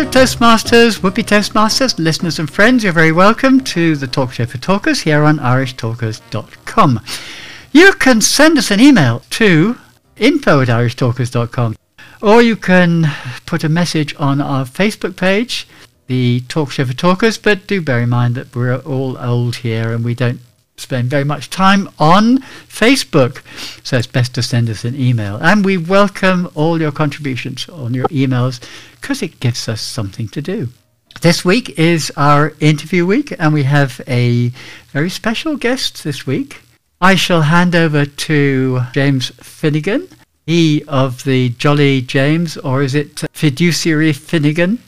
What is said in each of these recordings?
Hello, Toastmasters, would be Toastmasters, listeners and friends. You're very welcome to the Talk Show for Talkers here on IrishTalkers.com. You can send us an email to info at IrishTalkers.com or you can put a message on our Facebook page, the Talk Show for Talkers. But do bear in mind that we're all old here and we don't spend very much time on Facebook. So it's best to send us an email. And we welcome all your contributions on your emails because it gives us something to do. This week is our interview week, and we have a very special guest this week. I shall hand over to James Finnegan, he of the Jolly James, or is it Fiduciary Finnegan?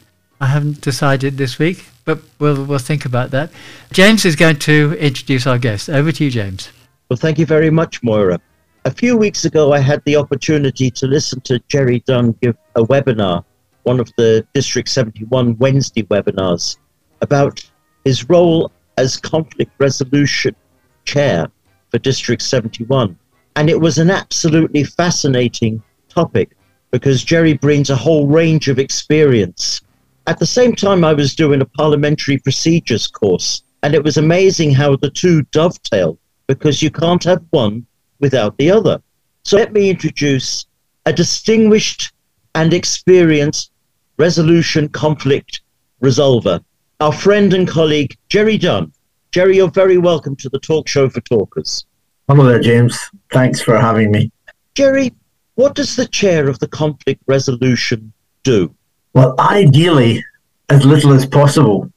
I haven't decided this week but we'll, we'll think about that. James is going to introduce our guest. Over to you, James. Well, thank you very much, Moira. A few weeks ago, I had the opportunity to listen to Gerry Dunn give a webinar, one of the District 71 Wednesday webinars, about his role as conflict resolution chair for District 71. And it was an absolutely fascinating topic because Gerry brings a whole range of experience at the same time, I was doing a parliamentary procedures course, and it was amazing how the two dovetail because you can't have one without the other. So let me introduce a distinguished and experienced resolution conflict resolver, our friend and colleague, Gerry Dunn. Gerry, you're very welcome to the talk show for talkers. Hello there, James. Thanks for having me. Gerry, what does the chair of the conflict resolution do? Well, ideally, as little as possible.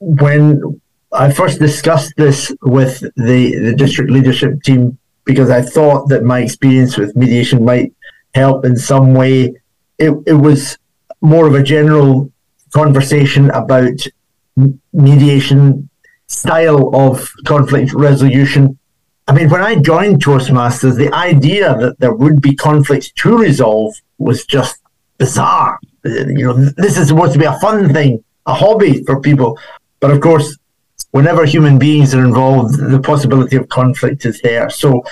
When I first discussed this with the, the district leadership team, because I thought that my experience with mediation might help in some way, it, it was more of a general conversation about mediation style of conflict resolution. I mean, when I joined Toastmasters, the idea that there would be conflicts to resolve was just bizarre you know, this is supposed to be a fun thing, a hobby for people. But of course, whenever human beings are involved, the possibility of conflict is there. So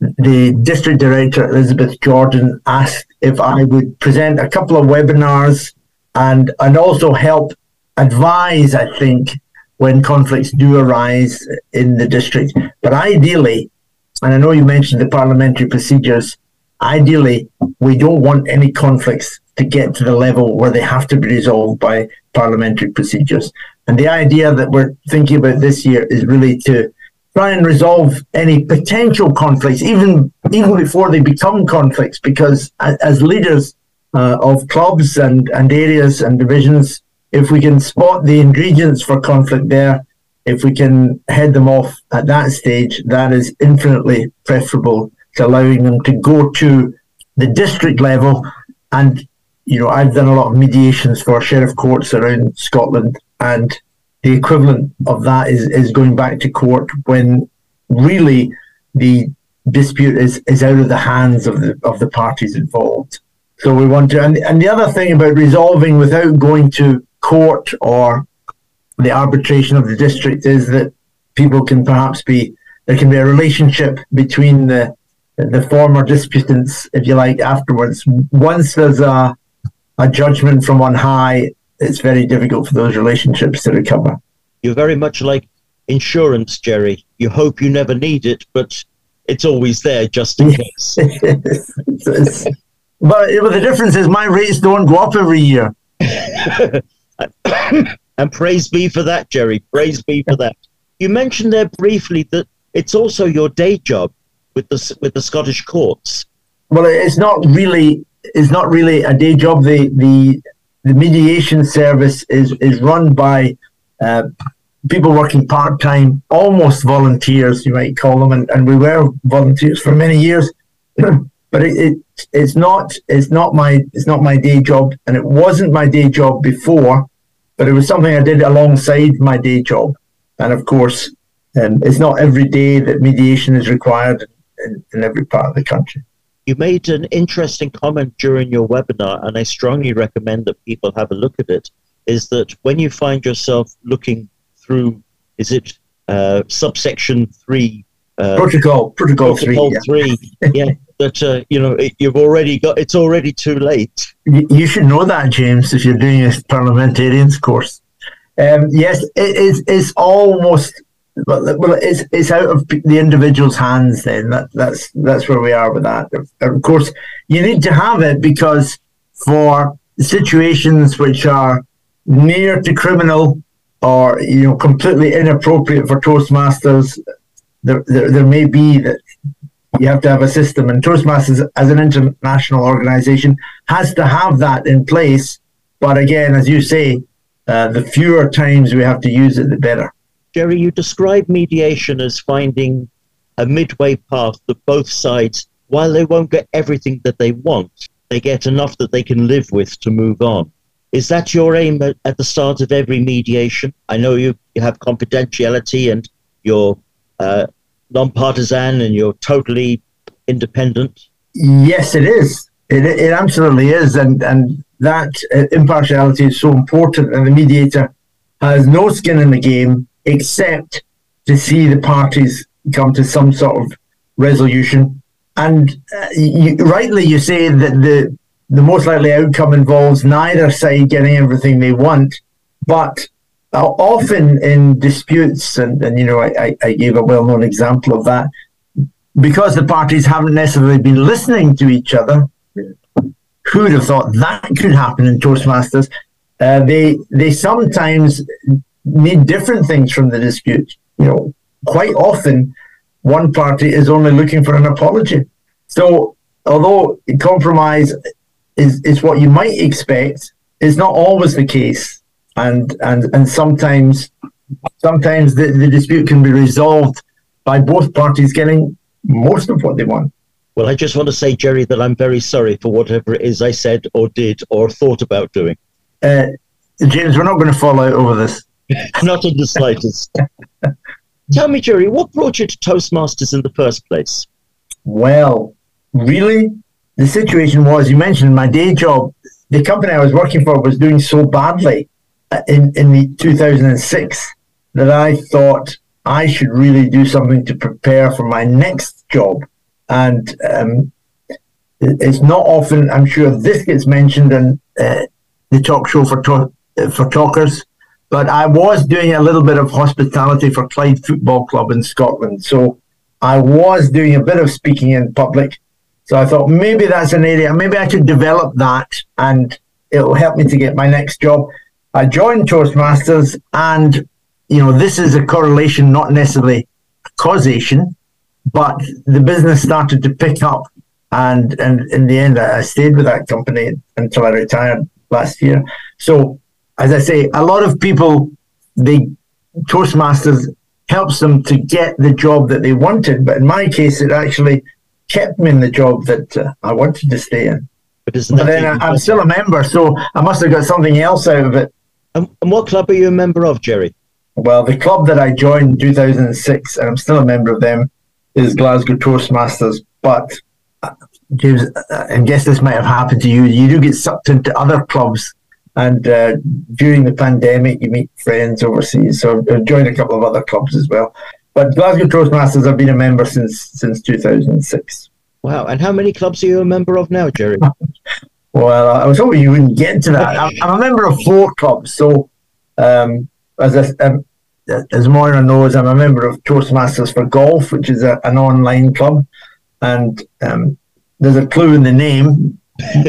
the district director, Elizabeth Jordan, asked if I would present a couple of webinars and, and also help advise, I think, when conflicts do arise in the district. But ideally, and I know you mentioned the parliamentary procedures, ideally, we don't want any conflicts to get to the level where they have to be resolved by parliamentary procedures. And the idea that we're thinking about this year is really to try and resolve any potential conflicts, even even before they become conflicts, because as, leaders uh, of clubs and, and areas and divisions, if we can spot the ingredients for conflict there, if we can head them off at that stage, that is infinitely preferable to allowing them to go to the district level and you know, I've done a lot of mediations for sheriff courts around Scotland, and the equivalent of that is, is going back to court when really the dispute is, is out of the hands of the of the parties involved. So we want to, and, and the other thing about resolving without going to court or the arbitration of the district is that people can perhaps be there can be a relationship between the the former disputants, if you like, afterwards. Once there's a a judgment from on high, it's very difficult for those relationships to recover. You're very much like insurance, Gerry. You hope you never need it, but it's always there just in case. but, the difference is my rates don't go up every year. and praise be for that, Gerry. Praise be for that. You mentioned there briefly that it's also your day job with the with the Scottish courts. Well, it's not really is not really a day job. The the the mediation service is is run by uh, people working part time, almost volunteers, you might call them, and, and we were volunteers for many years. but it, it it's not it's not my it's not my day job, and it wasn't my day job before, but it was something I did alongside my day job. And of course, um, it's not every day that mediation is required in, in every part of the country. You made an interesting comment during your webinar, and I strongly recommend that people have a look at it. Is that when you find yourself looking through, is it uh, subsection three? Uh, protocol, protocol, protocol three. three. Yeah. yeah. that uh, you know it, you've already got. It's already too late. You should know that, James, if you're doing a parliamentarians course. Um, yes, it is. It's almost well, it's it's out of the individual's hands. Then that, that's that's where we are with that. Of course, you need to have it because for situations which are near to criminal or you know completely inappropriate for Toastmasters, there, there, there may be that you have to have a system, and Toastmasters as an international organization has to have that in place. But again, as you say, uh, the fewer times we have to use it, the better. Gerry, you describe mediation as finding a midway path that both sides, while they won't get everything that they want, they get enough that they can live with to move on. Is that your aim at, the start of every mediation? I know you, you have confidentiality and you're uh, non-partisan and you're totally independent. Yes, it is. It, it absolutely is, and and that uh, impartiality is so important. And the mediator has no skin in the game except to see the parties come to some sort of resolution. And uh, you, rightly, you say that the the most likely outcome involves neither side getting everything they want, but uh, often in disputes, and, and you know, I, I gave a well known example of that, because the parties haven't necessarily been listening to each other. Who would have thought that could happen in Toastmasters? Uh, they they sometimes need different things from the dispute. You know, quite often one party is only looking for an apology. So although compromise is, is what you might expect, is not always the case. And and and sometimes sometimes the, the dispute can be resolved by both parties getting most of what they want. Well, I just want to say, Gerry, that I'm very sorry for whatever it is I said or did or thought about doing. Uh, James, we're not going to fall out over this. Not in the slightest. Tell me, Gerry, what brought you to Toastmasters in the first place? Well, really, the situation was you mentioned my day job. The company I was working for was doing so badly uh, in, in the 2006 that I thought I should really do something to prepare for my next job. And um, it's not often, I'm sure this gets mentioned in uh, the talk show for, to- for talkers but I was doing a little bit of hospitality for Clyde Football Club in Scotland. So I was doing a bit of speaking in public. So I thought maybe that's an area, maybe I could develop that and it'll help me to get my next job. I joined Toastmasters and, you know, this is a correlation, not necessarily causation, but the business started to pick up. And, and in the end, I stayed with that company until I retired last year. So as I say, a lot of people, they Toastmasters helps them to get the job that they wanted. But in my case, it actually kept me in the job that uh, I wanted to stay in. But, but then I, am still a member, so I must have got something else out of it. and what club are you a member of, Gerry? Well, the club that I joined in 2006, and I'm still a member of them, is Glasgow Toastmasters. But, uh, James, uh, I guess this might have happened to you. You do get sucked into other clubs and uh, during the pandemic, you meet friends overseas. So I've joined a couple of other clubs as well. But Glasgow Toastmasters, I've been a member since since 2006. Wow! And how many clubs are you a member of now, Gerry? well, I was hoping you wouldn't get into that. I'm, I'm a member of four clubs. So, um, as I, um, as Moira knows, I'm a member of Toastmasters for Golf, which is a, an online club, and um, there's a clue in the name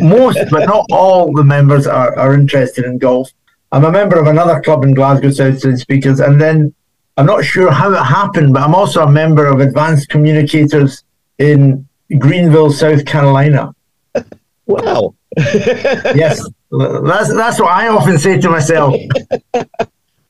most, but not all, the members are, are interested in golf. I'm a member of another club in Glasgow, Southside Speakers, and then I'm not sure how it happened, but I'm also a member of Advanced Communicators in Greenville, South Carolina. Wow. yes, that's that's what I often say to myself.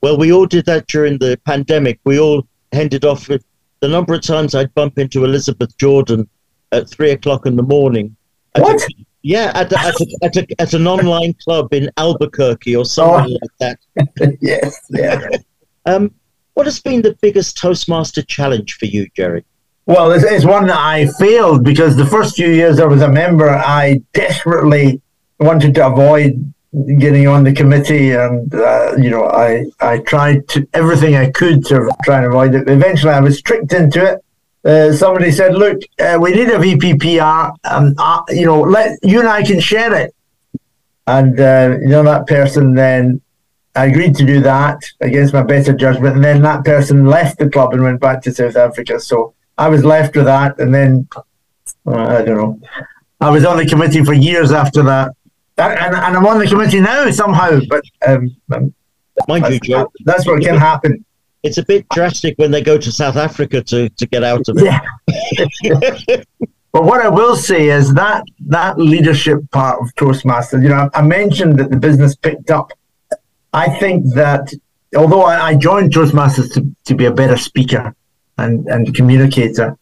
well, we all did that during the pandemic. We all ended off with the number of times I'd bump into Elizabeth Jordan at three o'clock in the morning. What? Yeah, at, a, at, a, at, a, at, an online club in Albuquerque or something oh. like that. yes, yeah. um, what has been the biggest Toastmaster challenge for you, Gerry? Well, it's, it's, one that I failed because the first few years I was a member, I desperately wanted to avoid getting on the committee, and uh, you know, I I tried to everything I could to try and avoid it. Eventually, I was tricked into it, uh, somebody said, "Look, uh, we need a VPPR, and uh, you know, let you and I can share it." And uh, you know, that person then I agreed to do that against my better judgment, and then that person left the club and went back to South Africa. So I was left with that, and then uh, I don't know. I was on the committee for years after that, and, and I'm on the committee now somehow. But um, um mind you, Joe, that's what can happen it's a bit drastic when they go to South Africa to, to get out of it. Yeah. but what I will say is that that leadership part of Toastmasters, you know, I mentioned that the business picked up. I think that although I, joined Toastmasters to, to be a better speaker and, and communicator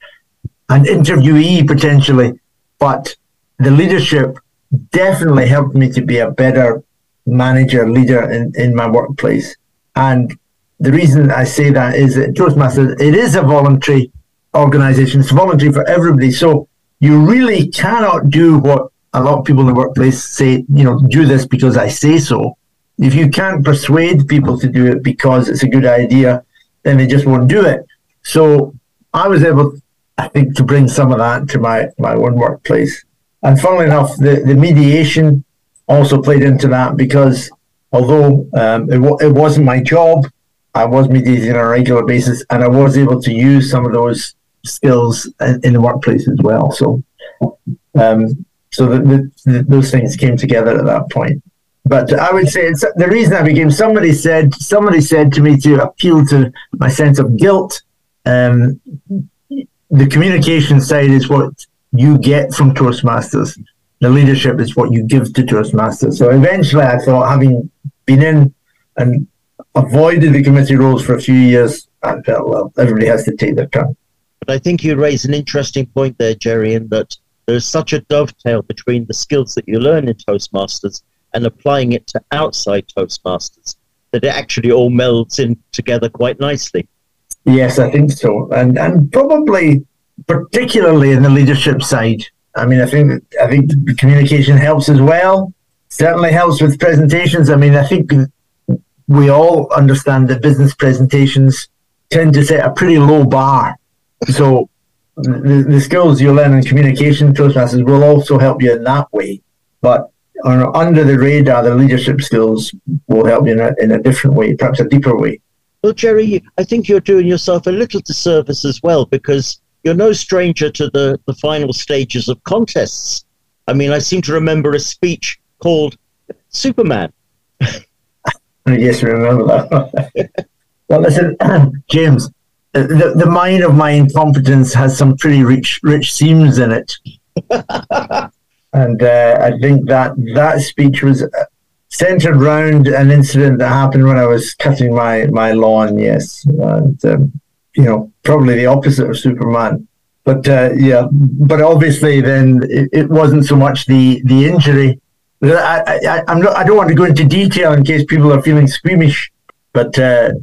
and interviewee potentially, but the leadership definitely helped me to be a better manager, leader in, in my workplace. And the reason I say that is that Toastmasters, it is a voluntary organization. It's voluntary for everybody. So you really cannot do what a lot of people in the workplace say, you know, do this because I say so. If you can't persuade people to do it because it's a good idea, then they just won't do it. So I was able, I think, to bring some of that to my, my own workplace. And funnily enough, the, the mediation also played into that because although um, it, w- it wasn't my job, I was mediating on a regular basis, and I was able to use some of those skills in, the workplace as well. So, um, so the, the, the, those things came together at that point. But I would say the reason I became. Somebody said somebody said to me to appeal to my sense of guilt. Um, the communication side is what you get from Toastmasters. The leadership is what you give to Toastmasters. So eventually, I thought, having been in and avoided the committee roles for a few years and felt, well, everybody has to take their turn. But I think you raise an interesting point there, Gerry, in that there's such a dovetail between the skills that you learn in Toastmasters and applying it to outside Toastmasters that it actually all melds in together quite nicely. Yes, I think so. And and probably particularly in the leadership side. I mean, I think I think communication helps as well. Certainly helps with presentations. I mean, I think we all understand that business presentations tend to set a pretty low bar. So the, the skills you learn in communication Toastmasters will also help you in that way. But on, under the radar, the leadership skills will help you in a, in a different way, perhaps a deeper way. Well, Gerry, I think you're doing yourself a little disservice as well because you're no stranger to the, the final stages of contests. I mean, I seem to remember a speech called Superman. Yes, remember that. well, listen, James, the, the mine of my incompetence has some pretty rich rich seams in it. and uh, I think that that speech was uh, centered around an incident that happened when I was cutting my, my lawn, yes. And, um, you know, probably the opposite of Superman. But uh, yeah, but obviously then it, it wasn't so much the, the injury I, I, I'm not, I don't want to go into detail in case people are feeling squeamish, but uh,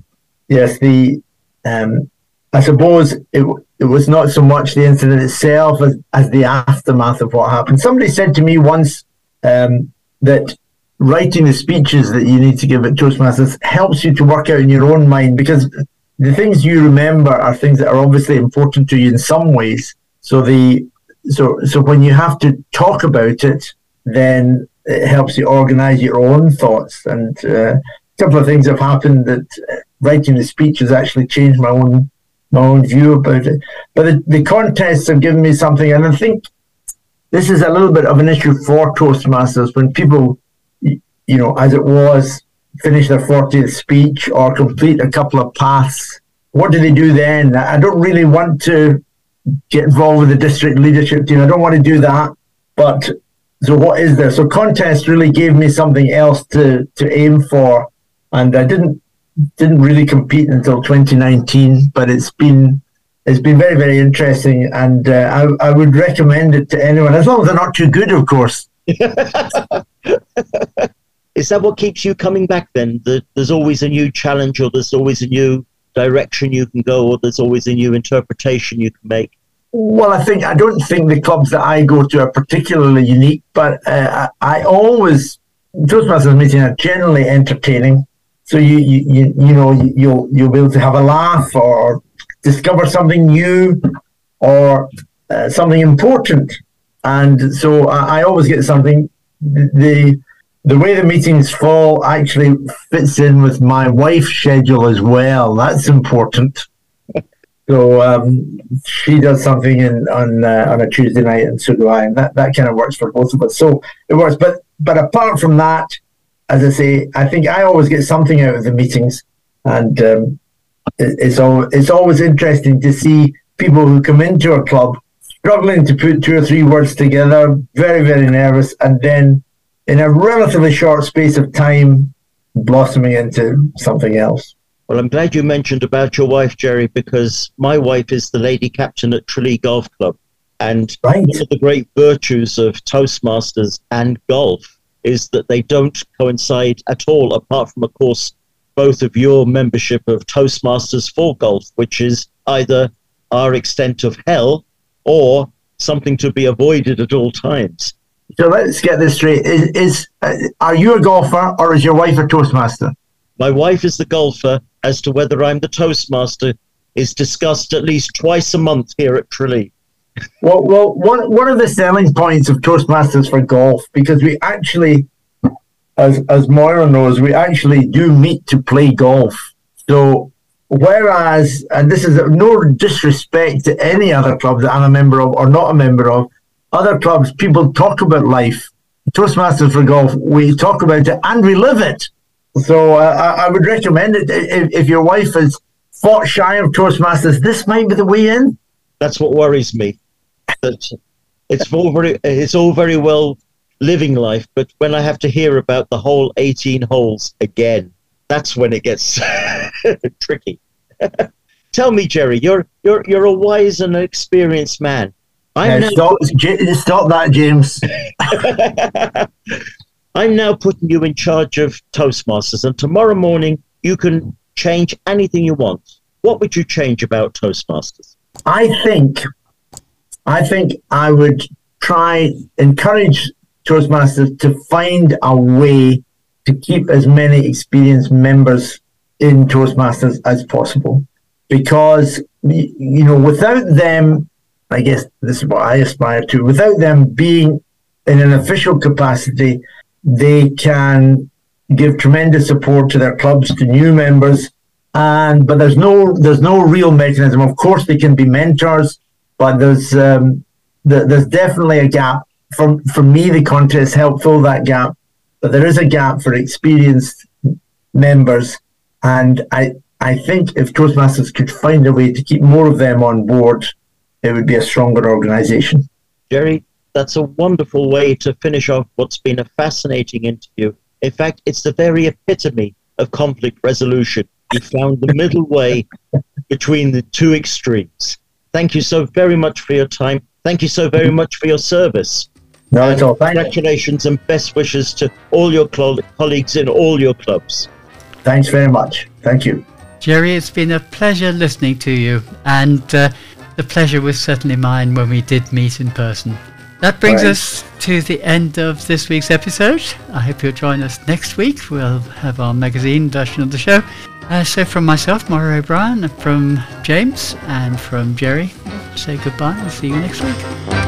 yes, the um, I suppose it, it was not so much the incident itself as, as the aftermath of what happened. Somebody said to me once um, that writing the speeches that you need to give at Toastmasters helps you to work out in your own mind because the things you remember are things that are obviously important to you in some ways. So the so so when you have to talk about it, then it helps you organize your own thoughts. And uh, a couple of things have happened that uh, writing the speech has actually changed my own my own view about it. But the, the contests have given me something, and I think this is a little bit of an issue for Toastmasters when people, you know, as it was, finish their 40th speech or complete a couple of paths. What do they do then? I don't really want to get involved with the district leadership team. I don't want to do that. But so what is there? So contest really gave me something else to to aim for, and I didn't didn't really compete until 2019. But it's been it's been very very interesting, and uh, I I would recommend it to anyone as long as they're not too good, of course. is that what keeps you coming back? Then That there's always a new challenge, or there's always a new direction you can go, or there's always a new interpretation you can make. Well, I think I don't think the clubs that I go to are particularly unique, but uh, I, I always Toastmasters meetings are generally entertaining. So you you you, you know you, will you'll be able to have a laugh or discover something new. or uh, something important. And so I, I always get something. The the way the meetings fall actually fits in with my wife's schedule as well. That's important. So um, she does something in, on uh, on a Tuesday night, and so do I, and that, that kind of works for both of us. So it works. But but apart from that, as I say, I think I always get something out of the meetings, and um, it, it's all it's always interesting to see people who come into a club struggling to put two or three words together, very very nervous, and then in a relatively short space of time, blossoming into something else. Well, I'm glad you mentioned about your wife, Gerry, because my wife is the lady captain at Tralee Golf Club. And right. one of the great virtues of Toastmasters and golf is that they don't coincide at all, apart from, of course, both of your membership of Toastmasters for Golf, which is either our extent of hell or something to be avoided at all times. So let's get this straight: is, is uh, are you a golfer or is your wife a Toastmaster? My wife is the golfer. As to whether I'm the Toastmaster is discussed at least twice a month here at Tralee. Well, well, what are the selling points of Toastmasters for golf? Because we actually, as as Moira knows, we actually do meet to play golf. So whereas, and this is no disrespect to any other club that I'm a member of or not a member of, other clubs people talk about life. Toastmasters for golf, we talk about it and we live it. So uh, I, would recommend it if, if your wife is fought shy of Toastmasters. This might be the way in. That's what worries me. That it's all very it's all very well living life, but when I have to hear about the whole eighteen holes again, that's when it gets tricky. Tell me, Gerry, you're you're you're a wise and experienced man. I'm yeah, now... stop, stop that, James. I'm now putting you in charge of Toastmasters, and tomorrow morning you can change anything you want. What would you change about Toastmasters? I think, I think I would try encourage Toastmasters to find a way to keep as many experienced members in Toastmasters as possible, because you know without them, I guess this is what I aspire to. Without them being in an official capacity they can give tremendous support to their clubs, to new members, and but there's no there's no real mechanism. Of course, they can be mentors, but there's um, the, there's definitely a gap. For for me, the contest helped fill that gap, but there is a gap for experienced members, and I I think if Toastmasters could find a way to keep more of them on board, it would be a stronger organisation. Gerry, that's a wonderful way to finish off what's been a fascinating interview. In fact, it's the very epitome of conflict resolution. You found the middle way between the two extremes. Thank you so very much for your time. Thank you so very much for your service. No, at all. Congratulations and best wishes to all your cl- colleagues in all your clubs. Thanks very much. Thank you. Gerry, it's been a pleasure listening to you, and uh, the pleasure was certainly mine when we did meet in person. That brings right. us to the end of this week's episode. I hope you'll join us next week. We'll have our magazine version of the show. Uh, so, from myself, Moira O'Brien, from James, and from Gerry, say goodbye and see you next week.